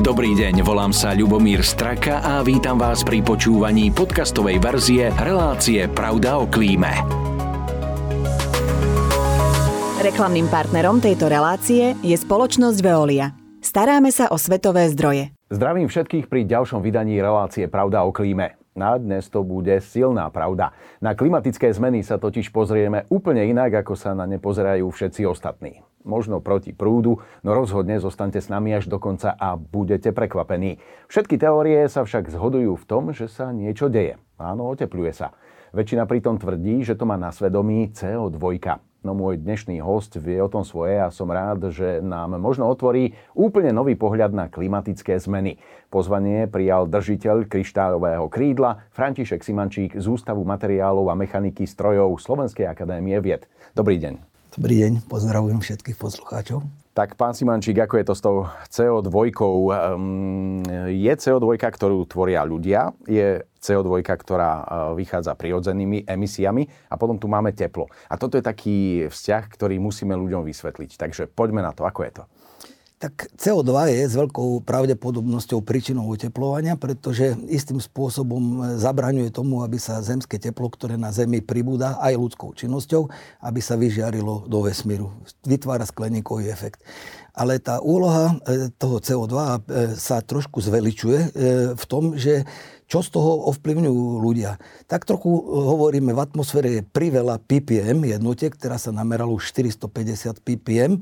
Dobrý deň, volám sa Ľubomír Straka a vítam vás pri počúvaní podcastovej verzie relácie Pravda o klíme. Reklamným partnerom tejto relácie je spoločnosť Veolia. Staráme sa o svetové zdroje. Zdravím všetkých pri ďalšom vydaní relácie Pravda o klíme. Na dnes to bude silná pravda. Na klimatické zmeny sa totiž pozrieme úplne inak, ako sa na ne pozerajú všetci ostatní možno proti prúdu, no rozhodne zostaňte s nami až do konca a budete prekvapení. Všetky teórie sa však zhodujú v tom, že sa niečo deje. Áno, otepluje sa. Väčšina pritom tvrdí, že to má na svedomí CO2. No môj dnešný host vie o tom svoje a som rád, že nám možno otvorí úplne nový pohľad na klimatické zmeny. Pozvanie prijal držiteľ kryštálového krídla František Simančík z Ústavu materiálov a mechaniky strojov Slovenskej akadémie vied. Dobrý deň. Dobrý deň, pozdravujem všetkých poslucháčov. Tak pán Simančík, ako je to s tou CO2? Ehm, je CO2, ktorú tvoria ľudia, je CO2, ktorá e, vychádza prirodzenými emisiami a potom tu máme teplo. A toto je taký vzťah, ktorý musíme ľuďom vysvetliť. Takže poďme na to, ako je to. Tak CO2 je s veľkou pravdepodobnosťou príčinou oteplovania, pretože istým spôsobom zabraňuje tomu, aby sa zemské teplo, ktoré na Zemi pribúda aj ľudskou činnosťou, aby sa vyžiarilo do vesmíru. Vytvára skleníkový efekt. Ale tá úloha e, toho CO2 e, sa trošku zveličuje e, v tom, že čo z toho ovplyvňujú ľudia. Tak trochu hovoríme, v atmosfére je priveľa ppm jednotiek, ktorá sa nameralo už 450 ppm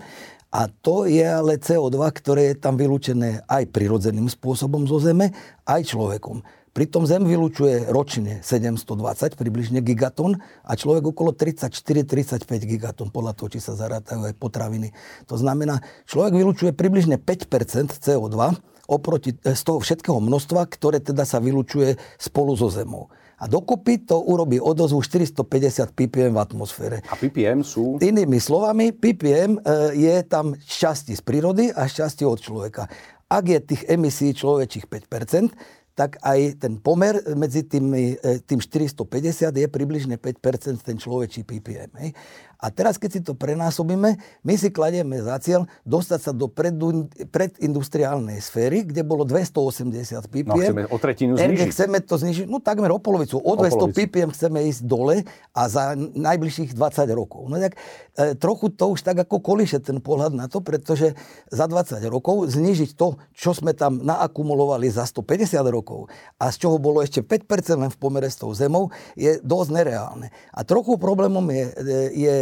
a to je ale CO2, ktoré je tam vylúčené aj prirodzeným spôsobom zo Zeme, aj človekom. Pritom Zem vylučuje ročne 720 približne gigatón a človek okolo 34-35 gigatón, podľa toho, či sa zarátajú aj potraviny. To znamená, človek vylučuje približne 5% CO2 oproti eh, z toho všetkého množstva, ktoré teda sa vylučuje spolu so Zemou. A dokopy to urobí odozvu 450 ppm v atmosfére. A ppm sú? Inými slovami, ppm e, je tam šťastie z prírody a šťastie od človeka. Ak je tých emisí človečích 5%, tak aj ten pomer medzi tým, e, tým 450 je približne 5% ten človečí ppm. Hej. A teraz, keď si to prenásobíme, my si kladieme za cieľ dostať sa do predindustriálnej sféry, kde bolo 280 ppm. No, chceme o tretinu znižiť. Chceme to znižiť, no takmer o polovicu. O, o 200 polovicu. ppm chceme ísť dole a za najbližších 20 rokov. No tak e, trochu to už tak ako kolíše ten pohľad na to, pretože za 20 rokov znižiť to, čo sme tam naakumulovali za 150 rokov a z čoho bolo ešte 5% len v pomere s tou zemou, je dosť nereálne. A trochu problémom je, e, je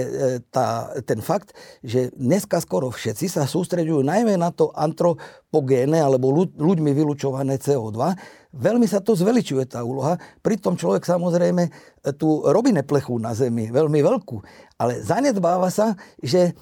tá, ten fakt, že dneska skoro všetci sa sústreďujú najmä na to antropogéne alebo ľuďmi vylúčované CO2. Veľmi sa to zveličuje tá úloha. Pritom človek samozrejme e, tu robí neplechu na Zemi, veľmi veľkú. Ale zanedbáva sa, že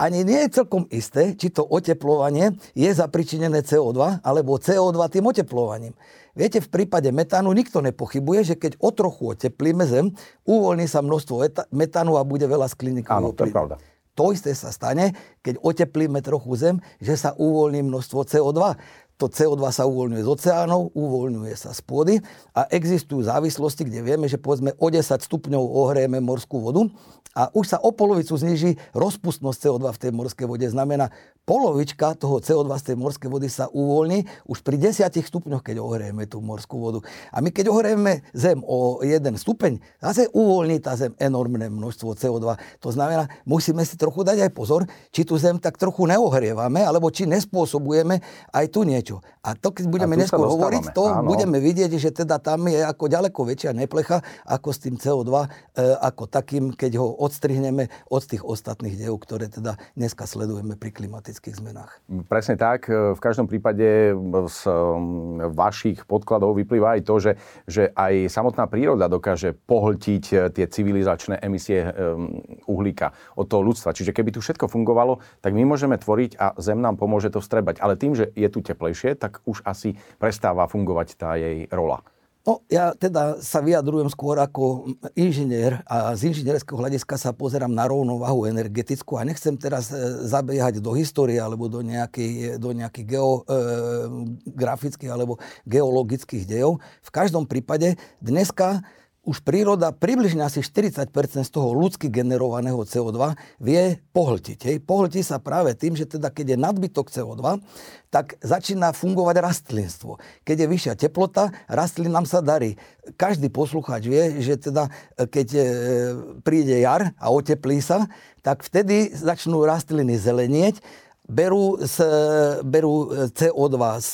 ani nie je celkom isté, či to oteplovanie je zapričinené CO2 alebo CO2 tým oteplovaním. Viete, v prípade metánu nikto nepochybuje, že keď o trochu oteplíme Zem, uvoľní sa množstvo metánu a bude veľa skliníkového Áno, to je pravda. To isté sa stane, keď oteplíme trochu Zem, že sa uvoľní množstvo CO2 to CO2 sa uvoľňuje z oceánov, uvoľňuje sa z pôdy a existujú závislosti, kde vieme, že povedzme o 10 stupňov ohrejeme morskú vodu a už sa o polovicu zniží rozpustnosť CO2 v tej morskej vode. Znamená, polovička toho CO2 z tej morskej vody sa uvoľní už pri 10 stupňoch, keď ohrejeme tú morskú vodu. A my keď ohrejeme Zem o 1 stupeň, zase uvoľní tá Zem enormné množstvo CO2. To znamená, musíme si trochu dať aj pozor, či tú Zem tak trochu neohrievame, alebo či nespôsobujeme aj tu niečo. A to, keď budeme neskôr hovoriť, to áno. budeme vidieť, že teda tam je ako ďaleko väčšia neplecha, ako s tým CO2, e, ako takým, keď ho odstrihneme od tých ostatných dejov, ktoré teda dneska sledujeme pri klimatických zmenách. Presne tak. V každom prípade z um, vašich podkladov vyplýva aj to, že, že aj samotná príroda dokáže pohltiť tie civilizačné emisie uhlíka od toho ľudstva. Čiže keby tu všetko fungovalo, tak my môžeme tvoriť a Zem nám pomôže to vstrebať. Ale tým, že je tu teplejšie, tak už asi prestáva fungovať tá jej rola. No, ja teda sa vyjadrujem skôr ako inžinier a z inžinierského hľadiska sa pozerám na rovnovahu energetickú a nechcem teraz e, zabiehať do histórie alebo do nejakých, do nejakých geografických e, alebo geologických dejov. V každom prípade dneska už príroda približne asi 40% z toho ľudsky generovaného CO2 vie pohltiť. Hej. Pohltí sa práve tým, že teda keď je nadbytok CO2, tak začína fungovať rastlinstvo. Keď je vyššia teplota, rastlinám sa darí. Každý poslucháč vie, že teda e, keď e, príde jar a oteplí sa, tak vtedy začnú rastliny zelenieť, berú, z, berú CO2 z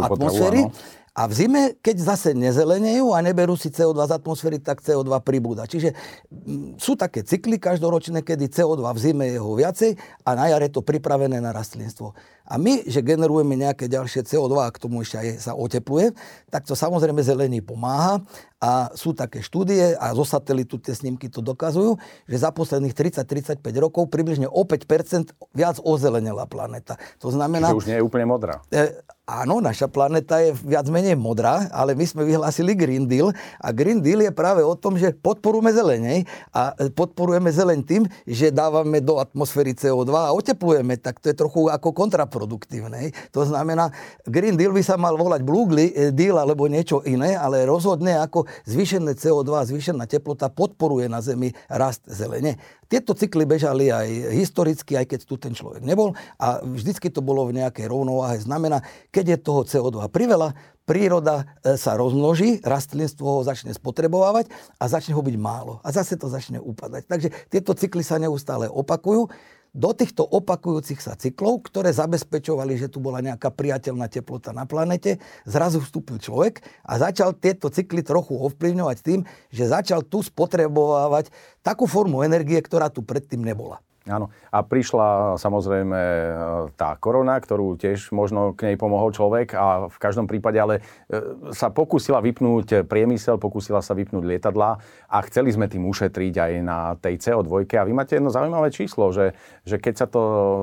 atmosféry, potravu, a v zime, keď zase nezelenejú a neberú si CO2 z atmosféry, tak CO2 pribúda. Čiže mm, sú také cykly každoročné, kedy CO2 v zime je ho viacej a na jar je to pripravené na rastlinstvo. A my, že generujeme nejaké ďalšie CO2 a k tomu ešte aj sa otepluje, tak to samozrejme zelení pomáha a sú také štúdie a zo satelitu tie snímky to dokazujú, že za posledných 30-35 rokov približne o 5% viac ozelenila planéta. To znamená... Že už nie je úplne modrá. E, áno, naša planéta je viac menej modrá, ale my sme vyhlásili Green Deal a Green Deal je práve o tom, že podporujeme zelenej a podporujeme zeleň tým, že dávame do atmosféry CO2 a oteplujeme, tak to je trochu ako kontraproduktivné produktívnej. To znamená, Green Deal by sa mal volať Blue eh, Deal alebo niečo iné, ale rozhodne ako zvýšené CO2, zvýšená teplota podporuje na Zemi rast zelene. Tieto cykly bežali aj historicky, aj keď tu ten človek nebol a vždycky to bolo v nejakej rovnováhe. Znamená, keď je toho CO2 priveľa, príroda eh, sa rozmnoží, rastlinstvo ho začne spotrebovať a začne ho byť málo. A zase to začne upadať. Takže tieto cykly sa neustále opakujú do týchto opakujúcich sa cyklov, ktoré zabezpečovali, že tu bola nejaká priateľná teplota na planete, zrazu vstúpil človek a začal tieto cykly trochu ovplyvňovať tým, že začal tu spotrebovávať takú formu energie, ktorá tu predtým nebola. Áno. A prišla samozrejme e, tá korona, ktorú tiež možno k nej pomohol človek a v každom prípade ale e, sa pokúsila vypnúť priemysel, pokúsila sa vypnúť lietadla a chceli sme tým ušetriť aj na tej CO2. A vy máte jedno zaujímavé číslo, že, že keď sa to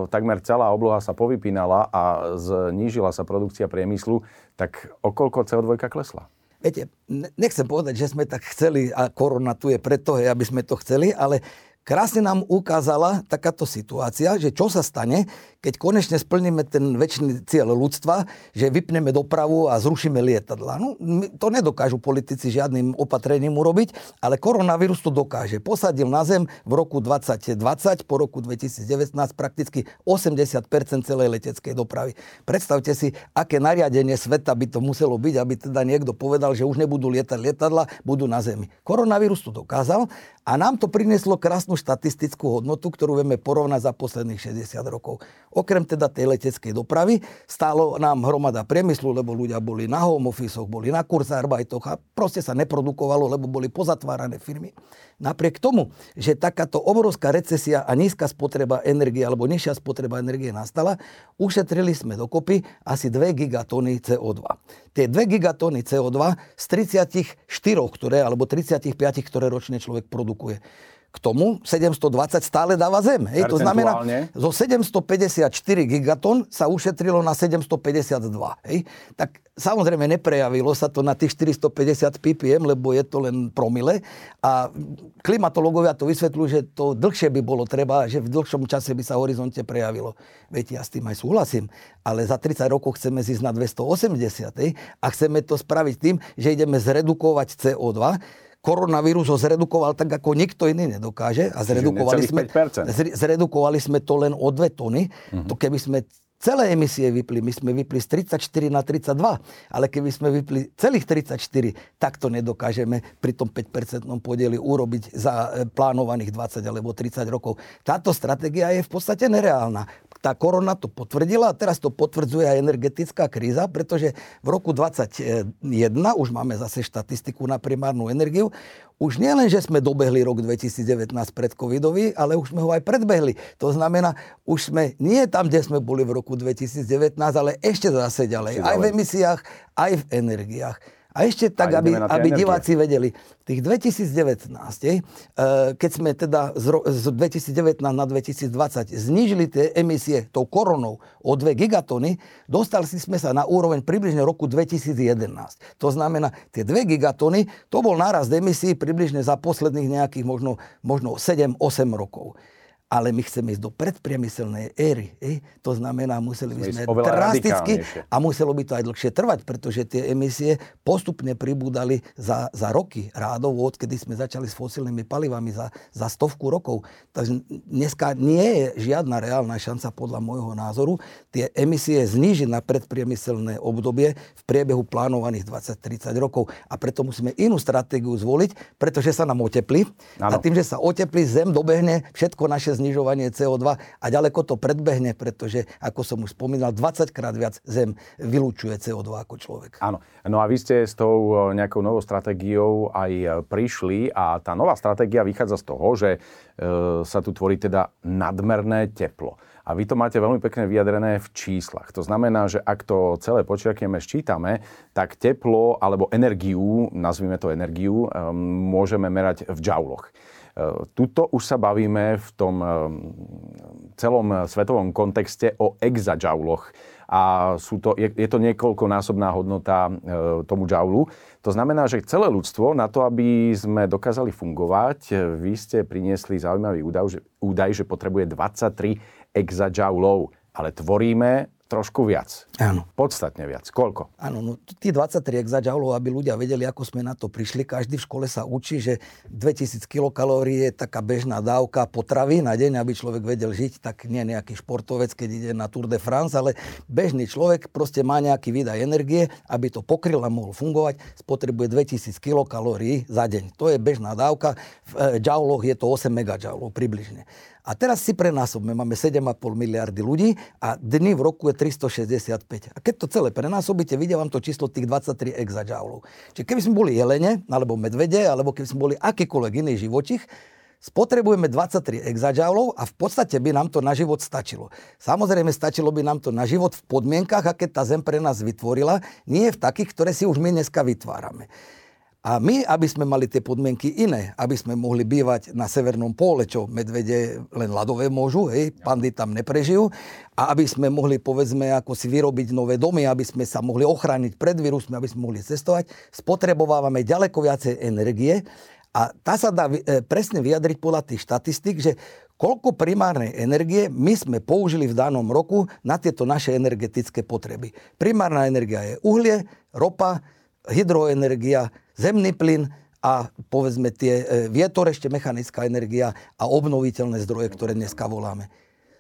takmer celá obloha sa povypínala a znížila sa produkcia priemyslu, tak okolko CO2 klesla? Viete, nechcem povedať, že sme tak chceli a korona tu je preto, aby sme to chceli, ale krásne nám ukázala takáto situácia, že čo sa stane, keď konečne splníme ten väčší cieľ ľudstva, že vypneme dopravu a zrušíme lietadla. No, to nedokážu politici žiadnym opatrením urobiť, ale koronavírus to dokáže. Posadil na zem v roku 2020, po roku 2019 prakticky 80% celej leteckej dopravy. Predstavte si, aké nariadenie sveta by to muselo byť, aby teda niekto povedal, že už nebudú lietať lietadla, budú na zemi. Koronavírus to dokázal a nám to prinieslo krásnu štatistickú hodnotu, ktorú vieme porovnať za posledných 60 rokov. Okrem teda tej leteckej dopravy stálo nám hromada priemyslu, lebo ľudia boli na home office, boli na kurzarbajtoch a proste sa neprodukovalo, lebo boli pozatvárané firmy. Napriek tomu, že takáto obrovská recesia a nízka spotreba energie alebo nižšia spotreba energie nastala, ušetrili sme dokopy asi 2 gigatóny CO2. Tie 2 gigatóny CO2 z 34, ktoré, alebo 35, ktoré ročne človek produkuje k tomu 720 stále dáva Zem. Hej, to znamená, zo 754 gigaton sa ušetrilo na 752. Hej. Tak samozrejme neprejavilo sa to na tých 450 ppm, lebo je to len promile. A klimatológovia to vysvetľujú, že to dlhšie by bolo treba, že v dlhšom čase by sa horizonte prejavilo. Viete, ja s tým aj súhlasím, ale za 30 rokov chceme zísť na 280 hej, a chceme to spraviť tým, že ideme zredukovať CO2 koronavírus ho zredukoval tak, ako nikto iný nedokáže. A zredukovali sme, zredukovali sme to len o 2 tony. Uh-huh. To keby sme celé emisie vypli, my sme vypli z 34 na 32, ale keby sme vypli celých 34, tak to nedokážeme pri tom 5% podieli urobiť za e, plánovaných 20 alebo 30 rokov. Táto stratégia je v podstate nereálna tá korona to potvrdila a teraz to potvrdzuje aj energetická kríza, pretože v roku 2021 už máme zase štatistiku na primárnu energiu. Už nie len, že sme dobehli rok 2019 pred covidový, ale už sme ho aj predbehli. To znamená, už sme nie tam, kde sme boli v roku 2019, ale ešte zase ďalej. Aj v emisiách, aj v energiách. A ešte tak, a aby, aby diváci vedeli, tých 2019, eh, keď sme teda z 2019 na 2020 znížili tie emisie tou koronou o 2 gigatony, dostali sme sa na úroveň približne roku 2011. To znamená, tie 2 gigatony, to bol nárast emisí približne za posledných nejakých možno, možno 7-8 rokov. Ale my chceme ísť do predpriemyselnej éry. E? To znamená, museli by sme drasticky a muselo by to aj dlhšie trvať, pretože tie emisie postupne pribúdali za, za roky rádov, odkedy sme začali s fosílnymi palivami za, za stovku rokov. Takže dneska nie je žiadna reálna šanca podľa môjho názoru tie emisie znížiť na predpriemyselné obdobie v priebehu plánovaných 20-30 rokov. A preto musíme inú stratégiu zvoliť, pretože sa nám oteplí. A tým, že sa oteplí, zem dobehne všetko naše znižovanie CO2 a ďaleko to predbehne, pretože, ako som už spomínal, 20 krát viac Zem vylúčuje CO2 ako človek. Áno. No a vy ste s tou e, nejakou novou stratégiou aj e, prišli a tá nová stratégia vychádza z toho, že e, sa tu tvorí teda nadmerné teplo. A vy to máte veľmi pekne vyjadrené v číslach. To znamená, že ak to celé počiarkieme, ščítame, tak teplo alebo energiu, nazvime to energiu, môžeme merať v džauloch. Tuto už sa bavíme v tom eh, celom svetovom kontexte o exajouloch a sú to, je, je to niekoľkonásobná hodnota e, tomu džaulu. To znamená, že celé ľudstvo na to, aby sme dokázali fungovať, e, vy ste priniesli zaujímavý údaj, že, údaj, že potrebuje 23 exajoulov, ale tvoríme trošku viac. Áno. Podstatne viac. Koľko? Áno, no tí 23 exajoulov, aby ľudia vedeli, ako sme na to prišli. Každý v škole sa učí, že 2000 kilokalórií je taká bežná dávka potravy na deň, aby človek vedel žiť, tak nie nejaký športovec, keď ide na Tour de France, ale bežný človek proste má nejaký výdaj energie, aby to pokryl a mohol fungovať, spotrebuje 2000 kilokalórií za deň. To je bežná dávka. V jouloch je to 8 megajoulov približne. A teraz si prenásobme, máme 7,5 miliardy ľudí a dny v roku je 365. A keď to celé prenásobíte, vidia vám to číslo tých 23 exajoulov. Čiže keby sme boli jelene, alebo medvede, alebo keby sme boli akýkoľvek iný živočich, spotrebujeme 23 exajoulov a v podstate by nám to na život stačilo. Samozrejme, stačilo by nám to na život v podmienkach, aké tá Zem pre nás vytvorila, nie v takých, ktoré si už my dneska vytvárame. A my, aby sme mali tie podmienky iné, aby sme mohli bývať na severnom pole, čo medvede len ľadové môžu, hej, pandy tam neprežijú, a aby sme mohli, povedzme, ako si vyrobiť nové domy, aby sme sa mohli ochrániť pred vírusmi, aby sme mohli cestovať, spotrebovávame ďaleko viacej energie a tá sa dá e, presne vyjadriť podľa tých štatistík, že koľko primárnej energie my sme použili v danom roku na tieto naše energetické potreby. Primárna energia je uhlie, ropa, hydroenergia, zemný plyn a povedzme tie e, vietor, ešte mechanická energia a obnoviteľné zdroje, ktoré dneska voláme.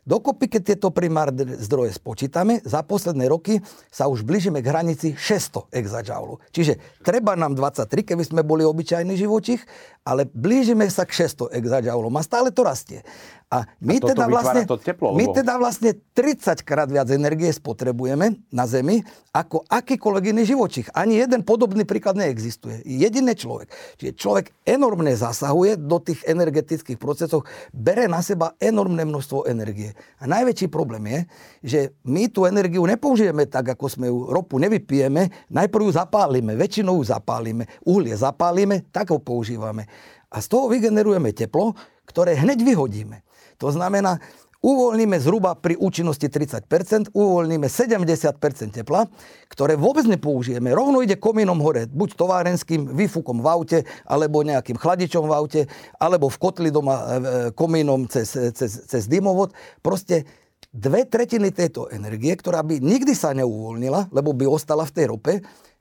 Dokopy, keď tieto primárne zdroje spočítame, za posledné roky sa už blížime k hranici 600 exajoulov. Čiže treba nám 23, keby sme boli obyčajný živočich, ale blížime sa k 600 exajoulom a stále to rastie. A my, a teda vlastne, to teplo, lebo... my teda vlastne 30 krát viac energie spotrebujeme na Zemi ako akýkoľvek iný živočích. Ani jeden podobný príklad neexistuje. Jediný človek. Čiže človek enormne zasahuje do tých energetických procesov, bere na seba enormné množstvo energie. A najväčší problém je, že my tú energiu nepoužijeme tak, ako sme ju ropu nevypijeme, najprv ju zapálime, väčšinou ju zapálime, uhlie zapálime, tak ho používame. A z toho vygenerujeme teplo, ktoré hneď vyhodíme. To znamená, uvoľníme zhruba pri účinnosti 30%, uvoľníme 70% tepla, ktoré vôbec nepoužijeme. Rovno ide komínom hore, buď továrenským výfukom v aute, alebo nejakým chladičom v aute, alebo v kotli doma e, e, komínom cez, cez, cez dymovod. Proste dve tretiny tejto energie, ktorá by nikdy sa neuvoľnila, lebo by ostala v tej rope,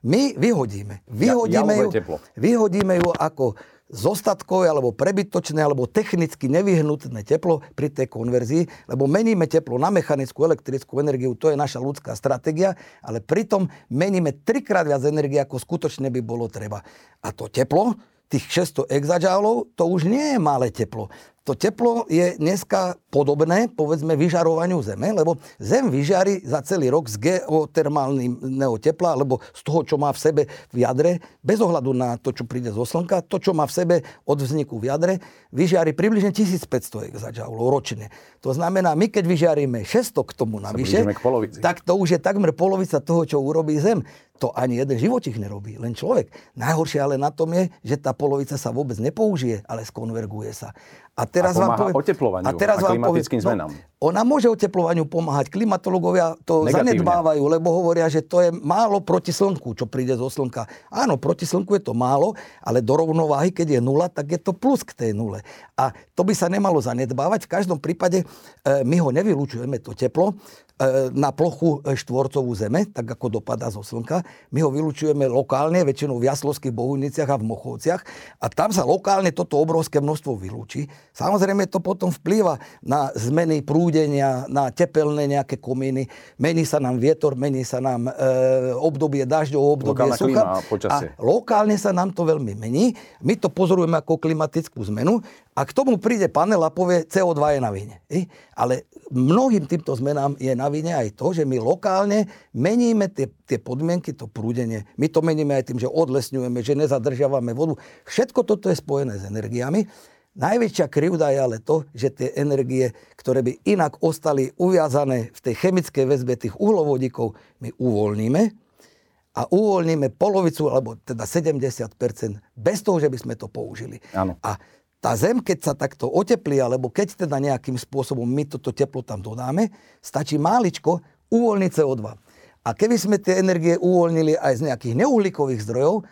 my vyhodíme. Vyhodíme, ja, ju, vyhodíme ju ako zostatkové alebo prebytočné alebo technicky nevyhnutné teplo pri tej konverzii, lebo meníme teplo na mechanickú elektrickú energiu, to je naša ľudská stratégia, ale pritom meníme trikrát viac energie, ako skutočne by bolo treba. A to teplo, tých 600 exajoulov, to už nie je malé teplo. To teplo je dneska podobné, povedzme, vyžarovaniu Zeme, lebo Zem vyžarí za celý rok z geotermálneho tepla, alebo z toho, čo má v sebe v jadre, bez ohľadu na to, čo príde zo Slnka, to, čo má v sebe od vzniku v jadre, vyžiari približne 1500 exajoulov ročne. To znamená, my keď vyžiaríme 600 k tomu navyše, tak to už je takmer polovica toho, čo urobí Zem. To ani jeden živočich nerobí, len človek. Najhoršie ale na tom je, že tá polovica sa vôbec nepoužije, ale skonverguje sa. A teraz a vám poviem, oteplovaniu a, teraz a klimatickým vám poviem, zmenám. No, ona môže oteplovaniu pomáhať. Klimatológovia to Negatívne. zanedbávajú, lebo hovoria, že to je málo proti slnku, čo príde zo slnka. Áno, proti slnku je to málo, ale do rovnováhy, keď je nula, tak je to plus k tej nule. A to by sa nemalo zanedbávať. V každom prípade e, my ho nevylučujeme, to teplo. E, na plochu e, štvorcovú zeme, tak ako dopadá zo slnka. My ho vylučujeme lokálne, väčšinou v Jaslovských bohuniciach a v Mochovciach a tam sa lokálne toto obrovské množstvo vylúči. Samozrejme to potom vplýva na zmeny prúdenia, na tepelné nejaké komíny, mení sa nám vietor, mení sa nám e, obdobie dažďov, obdobie Lokálna sucha. a lokálne sa nám to veľmi mení. My to pozorujeme ako klimatickú zmenu a k tomu príde panel a povie, CO2 je na vine. Ale mnohým týmto zmenám je na vine aj to, že my lokálne meníme tie, tie podmienky, to prúdenie. My to meníme aj tým, že odlesňujeme, že nezadržiavame vodu. Všetko toto je spojené s energiami. Najväčšia krivda je ale to, že tie energie, ktoré by inak ostali uviazané v tej chemickej väzbe tých uhlovodíkov, my uvoľníme a uvoľníme polovicu, alebo teda 70% bez toho, že by sme to použili. Áno. A tá zem, keď sa takto oteplí, alebo keď teda nejakým spôsobom my toto teplo tam dodáme, stačí máličko uvoľniť CO2. A keby sme tie energie uvoľnili aj z nejakých neuhlíkových zdrojov,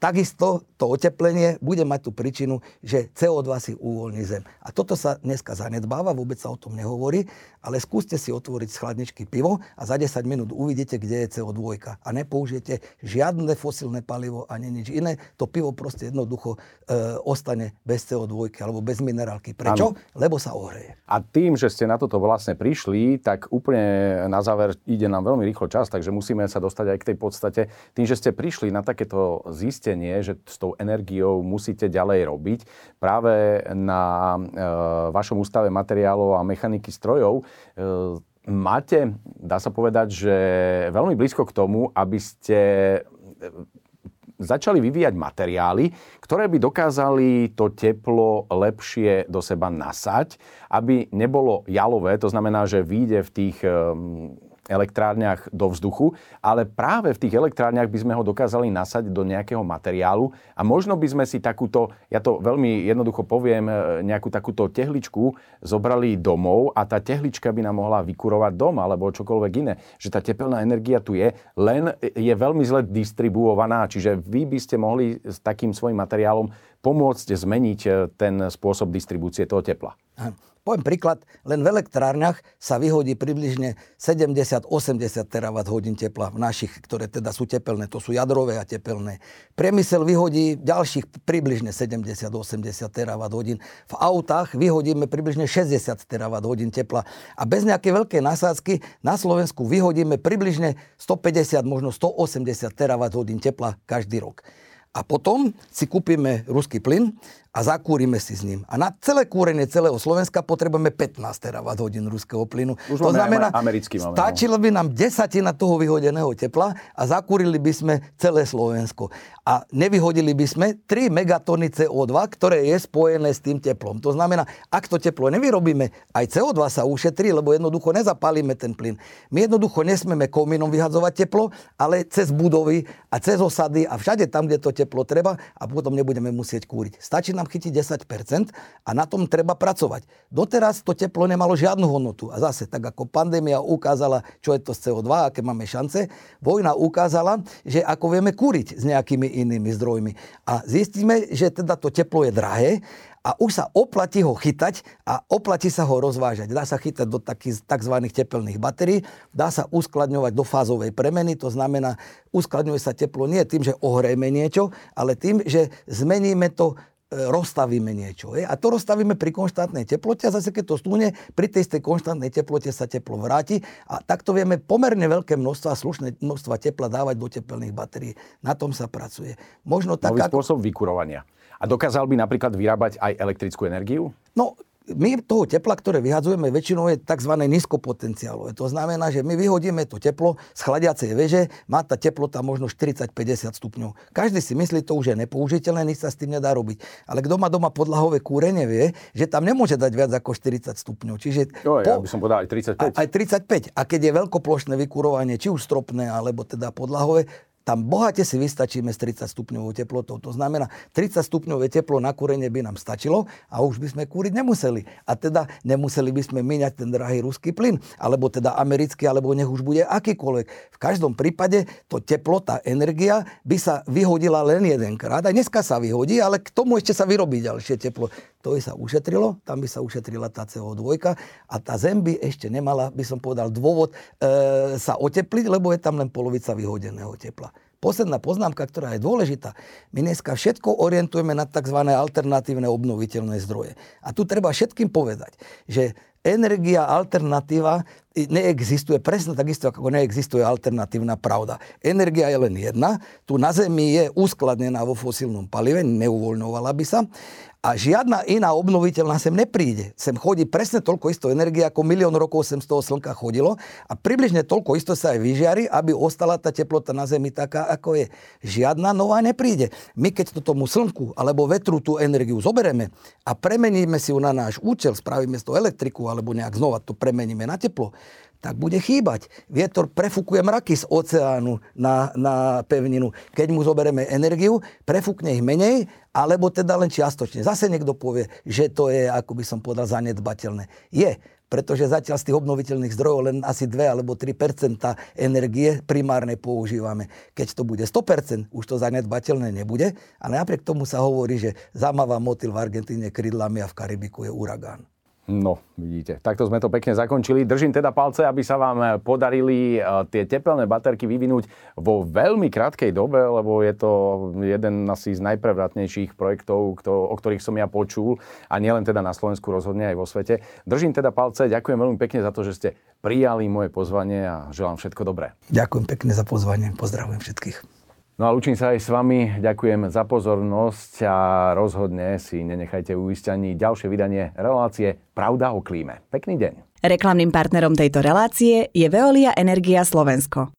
takisto to oteplenie bude mať tú príčinu, že CO2 si uvoľní zem. A toto sa dneska zanedbáva, vôbec sa o tom nehovorí, ale skúste si otvoriť z chladničky pivo a za 10 minút uvidíte, kde je CO2 a nepoužijete žiadne fosilné palivo ani nič iné. To pivo proste jednoducho e, ostane bez CO2 alebo bez minerálky. Prečo? Ano. Lebo sa ohreje. A tým, že ste na toto vlastne prišli, tak úplne na záver ide nám veľmi rýchlo čas, takže musíme sa dostať aj k tej podstate. Tým, že ste prišli na takéto zistenie, že s tou energiou musíte ďalej robiť, práve na e, vašom ústave materiálov a mechaniky strojov máte, dá sa povedať, že veľmi blízko k tomu, aby ste e, začali vyvíjať materiály, ktoré by dokázali to teplo lepšie do seba nasať, aby nebolo jalové, to znamená, že vyjde v tých e, elektrárniach do vzduchu, ale práve v tých elektrárniach by sme ho dokázali nasať do nejakého materiálu a možno by sme si takúto, ja to veľmi jednoducho poviem, e, nejakú takúto tehličku zobrali domov a tá tehlička by nám mohla vykurovať dom alebo čokoľvek iné. Že tá tepelná energia tu je, len je veľmi zle distribuovaná, čiže vy by ste mohli s takým svojim materiálom pomôcť zmeniť e, ten spôsob distribúcie toho tepla. Poviem príklad, len v elektrárniach sa vyhodí približne 70-80 terawatt hodín tepla v našich, ktoré teda sú tepelné, to sú jadrové a tepelné. Priemysel vyhodí ďalších približne 70-80 terawatt hodín. V autách vyhodíme približne 60 terawatt hodín tepla. A bez nejakej veľkej nasádzky na Slovensku vyhodíme približne 150, možno 180 terawatt hodín tepla každý rok. A potom si kúpime ruský plyn a zakúrime si s ním. A na celé kúrenie celého Slovenska potrebujeme 15 terawatt hodín ruského plynu. Už to znamená, americký máme, no. stačilo by nám desatina toho vyhodeného tepla a zakúrili by sme celé Slovensko. A nevyhodili by sme 3 megatony CO2, ktoré je spojené s tým teplom. To znamená, ak to teplo nevyrobíme, aj CO2 sa ušetrí, lebo jednoducho nezapálime ten plyn. My jednoducho nesmeme komínom vyhadzovať teplo, ale cez budovy a cez osady a všade tam, kde to teplo treba a potom nebudeme musieť kúriť. Stačí nám chytiť 10% a na tom treba pracovať. Doteraz to teplo nemalo žiadnu hodnotu. A zase, tak ako pandémia ukázala, čo je to z CO2, aké máme šance, vojna ukázala, že ako vieme kúriť s nejakými inými zdrojmi. A zistíme, že teda to teplo je drahé a už sa oplatí ho chytať a oplatí sa ho rozvážať. Dá sa chytať do tzv. tepelných batérií, dá sa uskladňovať do fázovej premeny, to znamená, uskladňuje sa teplo nie tým, že ohrejme niečo, ale tým, že zmeníme to rozstavíme niečo. Je? A to rozstavíme pri konštantnej teplote a zase keď to stúne, pri tej istej konštantnej teplote sa teplo vráti a takto vieme pomerne veľké množstva, slušné množstva tepla dávať do tepelných batérií. Na tom sa pracuje. Možno tak, Nový ako... spôsob vykurovania. A dokázal by napríklad vyrábať aj elektrickú energiu? No, my toho tepla, ktoré vyhadzujeme, väčšinou je tzv. nízkopotenciálové. To znamená, že my vyhodíme to teplo z chladiacej veže, má tá teplota možno 40-50 stupňov. Každý si myslí, to už je nepoužiteľné, nič sa s tým nedá robiť. Ale kto má doma podlahové kúrenie, vie, že tam nemôže dať viac ako 40 stupňov. Čiže jo, po, ja by som povedal aj 35. Aj 35. A keď je veľkoplošné vykurovanie, či už stropné, alebo teda podlahové, tam bohate si vystačíme s 30 stupňovou teplotou. To znamená, 30 stupňové teplo na kúrenie by nám stačilo a už by sme kúriť nemuseli. A teda nemuseli by sme míňať ten drahý ruský plyn, alebo teda americký, alebo nech už bude akýkoľvek. V každom prípade to teplo, tá energia by sa vyhodila len jedenkrát. A dneska sa vyhodí, ale k tomu ešte sa vyrobí ďalšie teplo. To by sa ušetrilo, tam by sa ušetrila tá CO2 a tá Zem by ešte nemala, by som povedal, dôvod e, sa otepliť, lebo je tam len polovica vyhodeného tepla. Posledná poznámka, ktorá je dôležitá. My dneska všetko orientujeme na tzv. alternatívne obnoviteľné zdroje. A tu treba všetkým povedať, že energia alternatíva neexistuje, presne takisto ako neexistuje alternatívna pravda. Energia je len jedna, tu na Zemi je uskladnená vo fosílnom palive, neuvoľňovala by sa a žiadna iná obnoviteľná sem nepríde. Sem chodí presne toľko isto energie, ako milión rokov sem z toho slnka chodilo a približne toľko isto sa aj vyžiari, aby ostala tá teplota na Zemi taká, ako je. Žiadna nová nepríde. My keď to tomu slnku alebo vetru tú energiu zobereme a premeníme si ju na náš účel, spravíme z toho elektriku alebo nejak znova to premeníme na teplo, tak bude chýbať. Vietor prefúkuje mraky z oceánu na, na pevninu. Keď mu zoberieme energiu, prefúkne ich menej, alebo teda len čiastočne. Zase niekto povie, že to je, ako by som povedal, zanedbateľné. Je, pretože zatiaľ z tých obnoviteľných zdrojov len asi 2 alebo 3% energie primárne používame. Keď to bude 100% už to zanedbateľné nebude, ale napriek tomu sa hovorí, že zamáva motil v Argentíne krydlami a v Karibiku je uragán. No, vidíte. Takto sme to pekne zakončili. Držím teda palce, aby sa vám podarili e, tie tepelné baterky vyvinúť vo veľmi krátkej dobe, lebo je to jeden asi z najprevratnejších projektov, o ktorých som ja počul. A nielen teda na Slovensku, rozhodne aj vo svete. Držím teda palce, ďakujem veľmi pekne za to, že ste prijali moje pozvanie a želám všetko dobré. Ďakujem pekne za pozvanie. Pozdravujem všetkých. No a učím sa aj s vami. Ďakujem za pozornosť a rozhodne si nenechajte uísť ani ďalšie vydanie relácie Pravda o klíme. Pekný deň. Reklamným partnerom tejto relácie je Veolia Energia Slovensko.